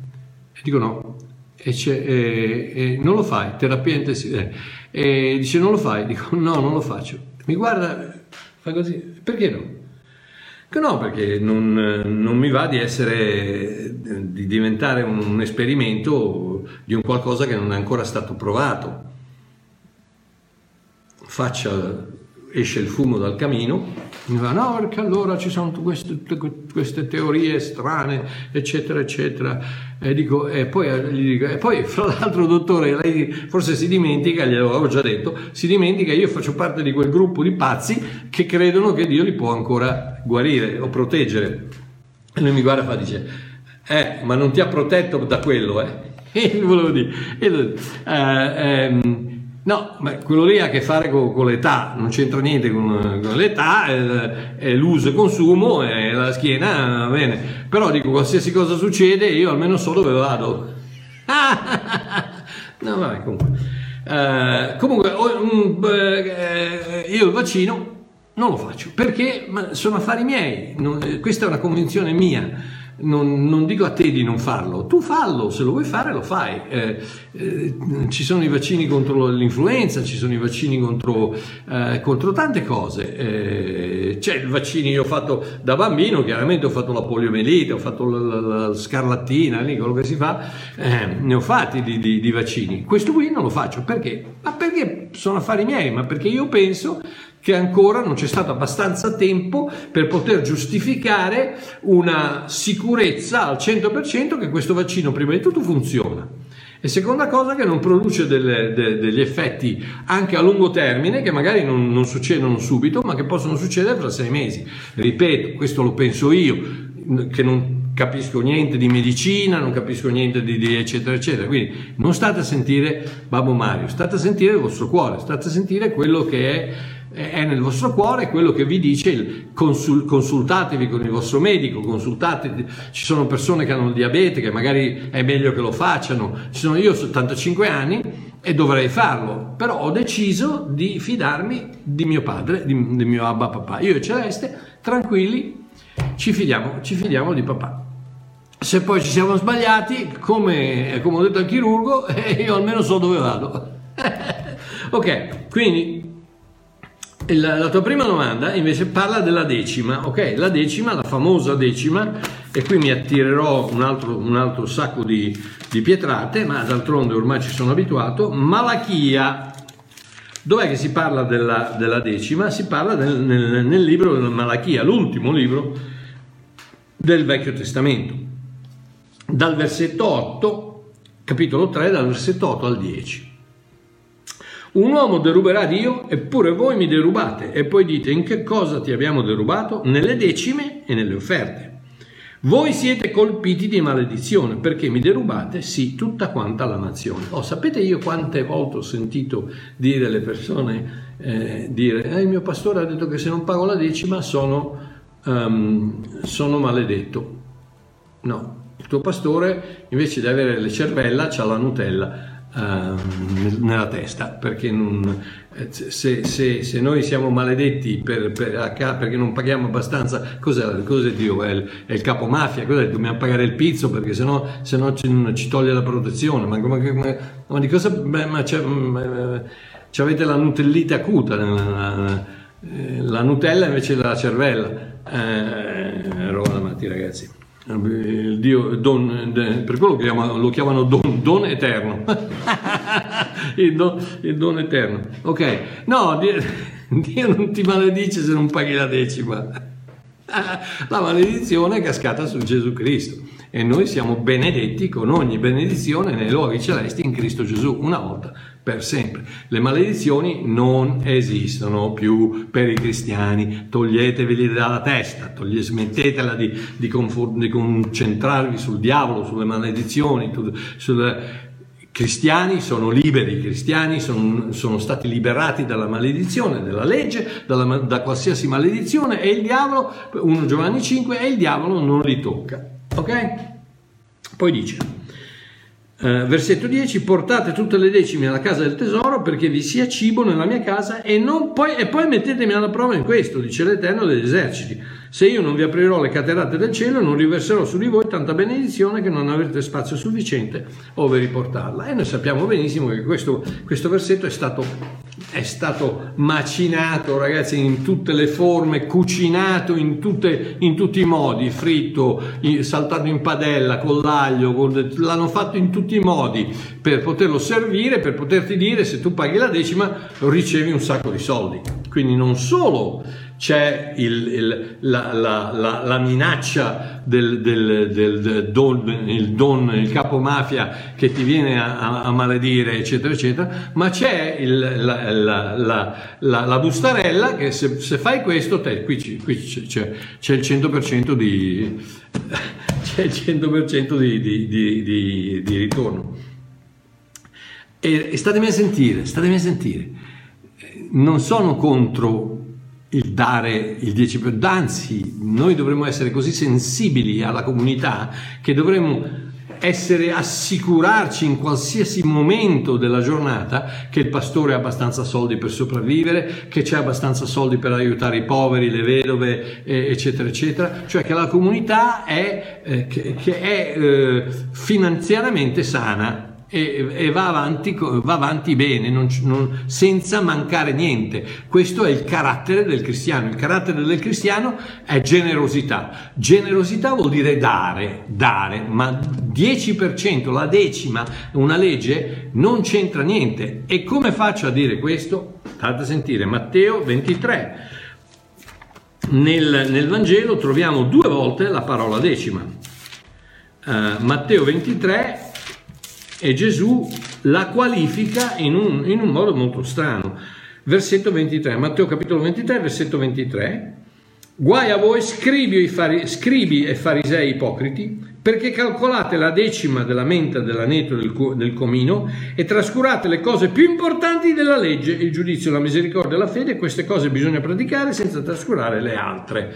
E dico no. E, e, e non lo fai, terapia intensiva. E dice non lo fai? Dico no, non lo faccio. Mi guarda, fa così, perché no? Che no, perché non, non, mi va di essere, di diventare un esperimento di un qualcosa che non è ancora stato provato. Faccia esce il fumo dal camino, mi va no perché allora ci sono queste, queste teorie strane, eccetera, eccetera. E, dico, e, poi, gli dico, e poi, fra l'altro, dottore, lei forse si dimentica, glielo avevo già detto, si dimentica che io faccio parte di quel gruppo di pazzi che credono che Dio li può ancora guarire o proteggere. E lui mi guarda e fa, dice, eh, ma non ti ha protetto da quello, eh? E volevo dire, eh, ehm, No, ma quello lì ha a che fare con, con l'età, non c'entra niente con, con l'età, è, è, l'uso e consumo, è la schiena, va bene. Però dico, qualsiasi cosa succede, io almeno so dove vado. no, vabbè, comunque. Uh, comunque, uh, io il vaccino non lo faccio perché sono affari miei, non, questa è una convinzione mia non, non, dico a te di non farlo, tu fallo, se lo vuoi fare lo fai. Eh, eh, ci sono i vaccini contro l'influenza, ci sono i vaccini contro, eh, contro tante cose. Eh, c'è il vaccino, io ho fatto da bambino, chiaramente ho fatto la poliomelite, ho fatto la, la, la scarlattina, lì, quello che si fa, eh, ne ho fatti di, di, di vaccini. Questo qui non lo faccio, perché? Ma perché sono affari miei, ma perché io penso che ancora non c'è stato abbastanza tempo per poter giustificare una sicurezza al 100% che questo vaccino prima di tutto funziona. E seconda cosa che non produce delle, de, degli effetti anche a lungo termine che magari non, non, succedono subito ma che possono succedere fra sei mesi. Ripeto, questo lo penso io, che non capisco niente di medicina, non capisco niente di, di eccetera eccetera. Quindi non state a sentire Babbo Mario, state a sentire il vostro cuore, state a sentire quello che è è nel vostro cuore quello che vi dice consul, consultatevi con il vostro medico, consultate, ci sono persone che hanno il diabete che magari è meglio che lo facciano, ci sono io ho 75 anni e dovrei farlo, però ho deciso di fidarmi di mio padre, di, di mio abba papà, io e Celeste, tranquilli, ci fidiamo, ci fidiamo di papà. se poi ci siamo sbagliati, come, come ho detto al chirurgo, io almeno so dove vado. ok, quindi la, la, tua prima domanda invece parla della decima, ok? La decima, la famosa decima, e qui mi attirerò un altro, un altro sacco di, di pietrate, ma d'altronde ormai ci sono abituato. Malachia, dov'è che si parla della, della decima? Si parla del, nel, nel libro della Malachia, l'ultimo libro del Vecchio Testamento, dal versetto 8, capitolo 3, dal versetto 8 al 10. Un uomo deruberà Dio, eppure voi mi derubate, e poi dite in che cosa ti abbiamo derubato? Nelle decime e nelle offerte. Voi siete colpiti di maledizione perché mi derubate, sì, tutta quanta la nazione. Oh, sapete io quante volte ho sentito dire le persone, eh, dire, eh, il mio pastore ha detto che se non pago la decima sono, um, sono maledetto. No, il tuo pastore invece di avere le cervella ha la Nutella uh, nella testa, perché non, eh, se, se, se, noi siamo maledetti per, per, perché non paghiamo abbastanza, cos'è, cos'è Dio? È il, è il capo mafia, cos'è? dobbiamo pagare il pizzo perché sennò, sennò ci, ci toglie la protezione, ma, ma, ma, ma di cosa... Ma c'è, c'è avete la nutellite acuta, la, la Nutella invece della cervella. Eh, roba da matti ragazzi Dio don, per quello chiama, lo chiamano don, don eterno. Il, don, il, don, eterno. Ok. No Dio, Dio non ti maledice se non paghi la decima. La maledizione è cascata su Gesù Cristo. E noi siamo benedetti con ogni benedizione nei luoghi celesti in Cristo Gesù. Una volta per sempre. Le maledizioni non esistono più per i cristiani, toglieteveli dalla testa, toglie, smettetela di, di, confor- di, concentrarvi sul diavolo, sulle maledizioni, sulle... I cristiani sono liberi, i cristiani sono, sono, stati liberati dalla maledizione, dalla legge, dalla, da qualsiasi maledizione e il diavolo, 1 Giovanni 5, e il diavolo non li tocca. Ok? Poi dice, eh, versetto 10, portate tutte le decime alla casa del tesoro perché vi sia cibo nella mia casa e, poi, e poi mettetemi alla prova in questo, dice l'Eterno degli eserciti. Se io non vi aprirò le caterate del cielo, non riverserò su di voi tanta benedizione che non avrete spazio sufficiente ove riportarla. E noi sappiamo benissimo che questo, questo versetto è stato, è stato, macinato, ragazzi, in tutte le forme, cucinato in, tutte, in tutti i modi, fritto, saltato in padella, con l'aglio, con, l'hanno fatto in tutti i modi per poterlo servire, per poterti dire se tu paghi la decima ricevi un sacco di soldi. Quindi non solo c'è il, il, la, la, la, la, minaccia del, del, del, del don, il don, il capo mafia che ti viene a, a maledire, eccetera, eccetera, ma c'è il, la, bustarella che se, se, fai questo, te, qui, qui c'è, c'è, il 100% di, c'è il 100% di, di, di, di ritorno. E, e statemi a sentire, statemi a sentire, non sono contro il dare il 10%, anzi noi dovremmo essere così sensibili alla comunità che dovremmo essere assicurarci in qualsiasi momento della giornata che il pastore ha abbastanza soldi per sopravvivere, che c'è abbastanza soldi per aiutare i poveri, le vedove, eccetera, eccetera, cioè che la comunità è, eh, che, che è eh, finanziariamente sana e, e va, avanti, va, avanti, bene, non, non, senza mancare niente. Questo è il carattere del cristiano. Il carattere del cristiano è generosità. Generosità vuol dire dare, dare, ma 10%, la decima, una legge, non c'entra niente. E come faccio a dire questo? State a sentire Matteo 23. Nel, nel Vangelo troviamo due volte la parola decima. Uh, Matteo 23 e Gesù la qualifica in un, in un modo molto strano. Versetto 23, Matteo capitolo 23, versetto 23. Guai a voi fari, scribi e farisei ipocriti, perché calcolate la decima della menta dell'aneto del, del comino e trascurate le cose più importanti della legge, il giudizio, la misericordia e la fede, queste cose bisogna praticare senza trascurare le altre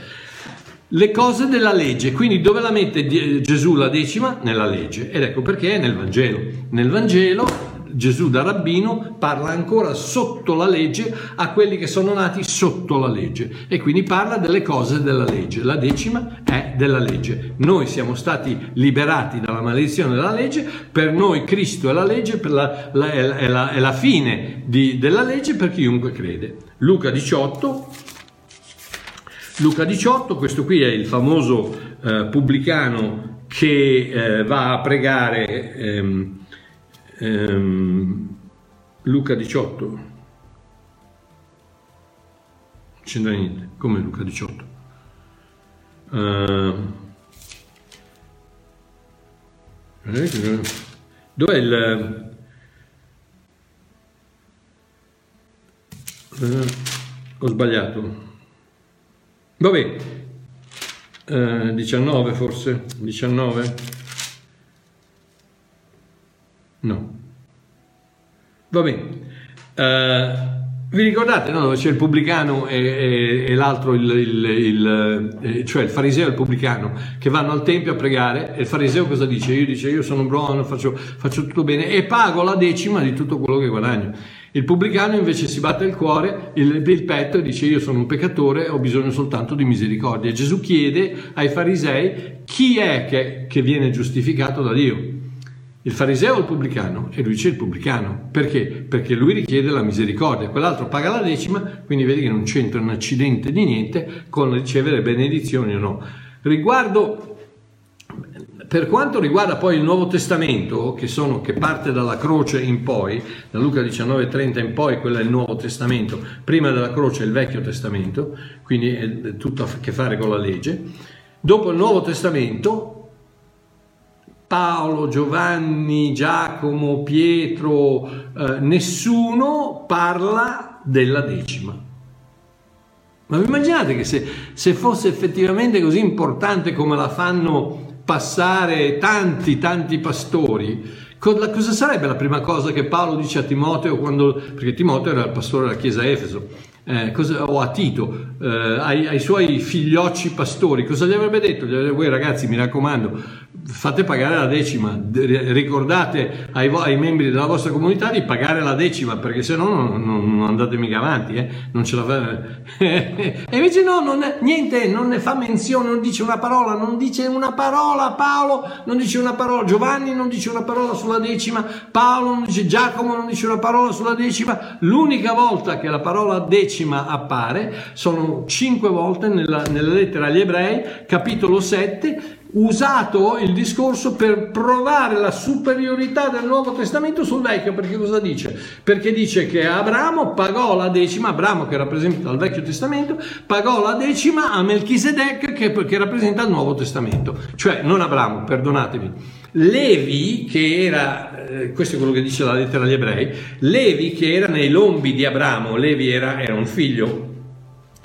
le cose della legge. Quindi dove la mette Gesù la decima? Nella legge. Ed ecco perché è nel Vangelo. Nel Vangelo Gesù da rabbino parla ancora sotto la legge a quelli che sono nati sotto la legge e quindi parla delle cose della legge. La decima è della legge. Noi siamo stati liberati dalla maledizione della legge, per noi Cristo è la legge, la, la, è, la, è, la, fine di, della legge per chiunque crede. Luca 18, Luca 18, questo qui è il famoso eh, pubblicano che eh, va a pregare ehm, ehm, Luca 18. Non c'entra niente, come Luca 18. Uh, ehm, dov'è il... Uh, ho sbagliato. Vabbè, uh, 19 forse, 19. No. Va bene. Uh, vi ricordate, no? C'è il pubblicano e, e, e l'altro, il, il, il, eh, cioè il fariseo e il pubblicano, che vanno al tempio a pregare. E il fariseo cosa dice? Io dice, io sono buono, faccio, faccio tutto bene e pago la decima di tutto quello che guadagno. Il pubblicano invece si batte il cuore, il, il petto e dice io sono un peccatore, ho bisogno soltanto di misericordia. Gesù chiede ai farisei chi è che, che viene giustificato da Dio il fariseo o il pubblicano? E lui dice il pubblicano. Perché? Perché lui richiede la misericordia, quell'altro paga la decima, quindi vedi che non c'entra un accidente di niente con ricevere benedizioni o no. Riguardo per quanto riguarda poi il Nuovo Testamento, che, sono, che, parte dalla croce in poi, da Luca 19,30 in poi, quello è il Nuovo Testamento, prima della croce è il Vecchio Testamento, quindi è tutto a che fare con la legge. Dopo il Nuovo Testamento Paolo, Giovanni, Giacomo, Pietro, eh, nessuno parla della decima. Ma vi immaginate che se, se, fosse effettivamente così importante come la fanno passare tanti, tanti pastori, cosa sarebbe la prima cosa che Paolo dice a Timoteo quando, perché Timoteo era il pastore della chiesa Efeso, eh, cosa, o a Tito, eh, ai, ai, suoi figliocci pastori, cosa gli avrebbe detto? Gli avrebbe detto, voi ragazzi mi raccomando, fate pagare la decima, ricordate ai, ai, membri della vostra comunità di pagare la decima perché se no non, non, andate mica avanti, eh? non ce la fate. e invece no, non è, niente, non ne fa menzione, non dice una parola, non dice una parola Paolo, non dice una parola Giovanni, non dice una parola sulla decima, Paolo non dice Giacomo, non dice una parola sulla decima, l'unica volta che la parola decima appare sono cinque volte nella, nella lettera agli ebrei, capitolo 7, usato il discorso per provare la superiorità del Nuovo Testamento sul Vecchio, perché cosa dice? Perché dice che Abramo pagò la decima, Abramo che rappresenta il Vecchio Testamento, pagò la decima a Melchisedec che, che rappresenta il Nuovo Testamento, cioè non Abramo, perdonatemi. Levi, che era, eh, questo è quello che dice la lettera agli ebrei, Levi che era nei lombi di Abramo, Levi era, era un figlio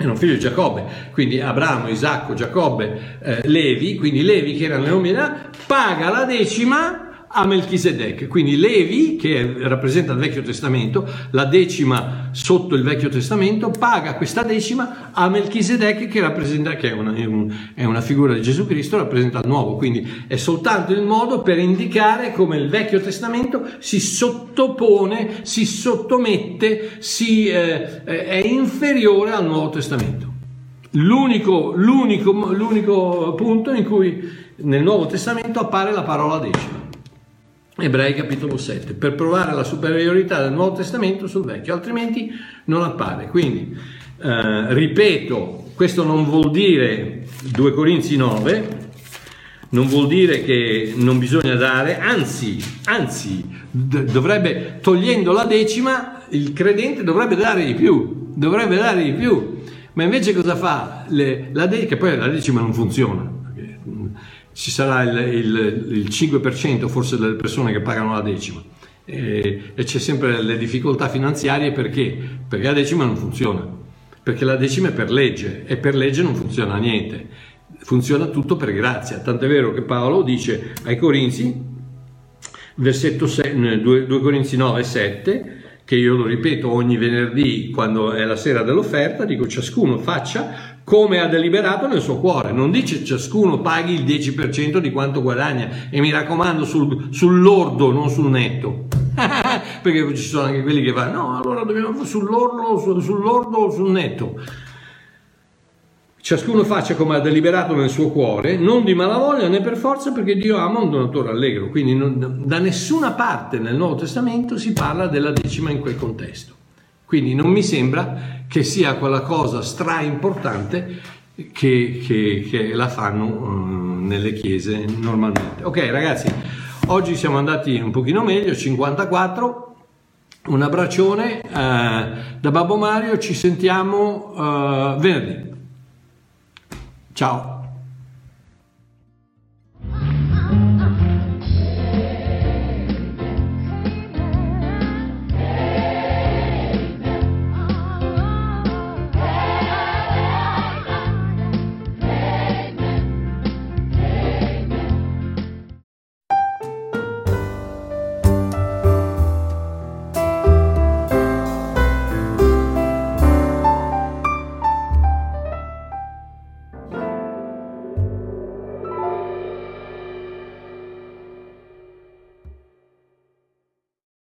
era un figlio di Giacobbe, quindi Abramo, Isacco, Giacobbe, eh, Levi, quindi Levi che era nell'umanità, paga la decima a Melchisedec. Quindi Levi, che rappresenta il Vecchio Testamento, la decima sotto il Vecchio Testamento, paga questa decima a Melchisedec, che, che è, una, è, un, è una figura di Gesù Cristo, rappresenta il Nuovo. Quindi è soltanto il modo per indicare come il Vecchio Testamento si sottopone, si sottomette, si, eh, è inferiore al Nuovo Testamento. L'unico, l'unico, l'unico punto in cui nel Nuovo Testamento appare la parola decima. Ebrei capitolo 7, per provare la superiorità del Nuovo Testamento sul Vecchio, altrimenti non appare. Quindi, eh, ripeto, questo non vuol dire 2 Corinzi 9, non vuol dire che non bisogna dare, anzi, anzi, dovrebbe, togliendo la decima, il credente dovrebbe dare di più, dovrebbe dare di più. Ma invece cosa fa? Le, la de- che poi la decima non funziona ci sarà il, il, il 5% forse delle persone che pagano la decima. E, e c'è sempre le difficoltà finanziarie perché? Perché la decima non funziona, perché la decima è per legge e per legge non funziona niente, funziona tutto per grazia, tant'è vero che Paolo dice ai Corinzi, versetto 6, 2, 2 Corinzi 9 7, che io lo ripeto ogni venerdì quando è la sera dell'offerta, dico ciascuno faccia come ha deliberato nel suo cuore. Non dice ciascuno paghi il 10% di quanto guadagna e mi raccomando sul, sul lordo, non sul netto. perché ci sono anche quelli che vanno, no, allora dobbiamo sull'orlo, sull'ordo o sul netto. Ciascuno faccia come ha deliberato nel suo cuore, non di malavoglia né per forza, perché Dio ama un donatore allegro. Quindi non, da nessuna parte nel Nuovo Testamento si parla della decima in quel contesto. Quindi non mi sembra che sia quella cosa stra importante che, che, che la fanno um, nelle chiese normalmente. Ok ragazzi, oggi siamo andati un pochino meglio, 54. Un abbraccione uh, da Babbo Mario, ci sentiamo uh, venerdì. Ciao.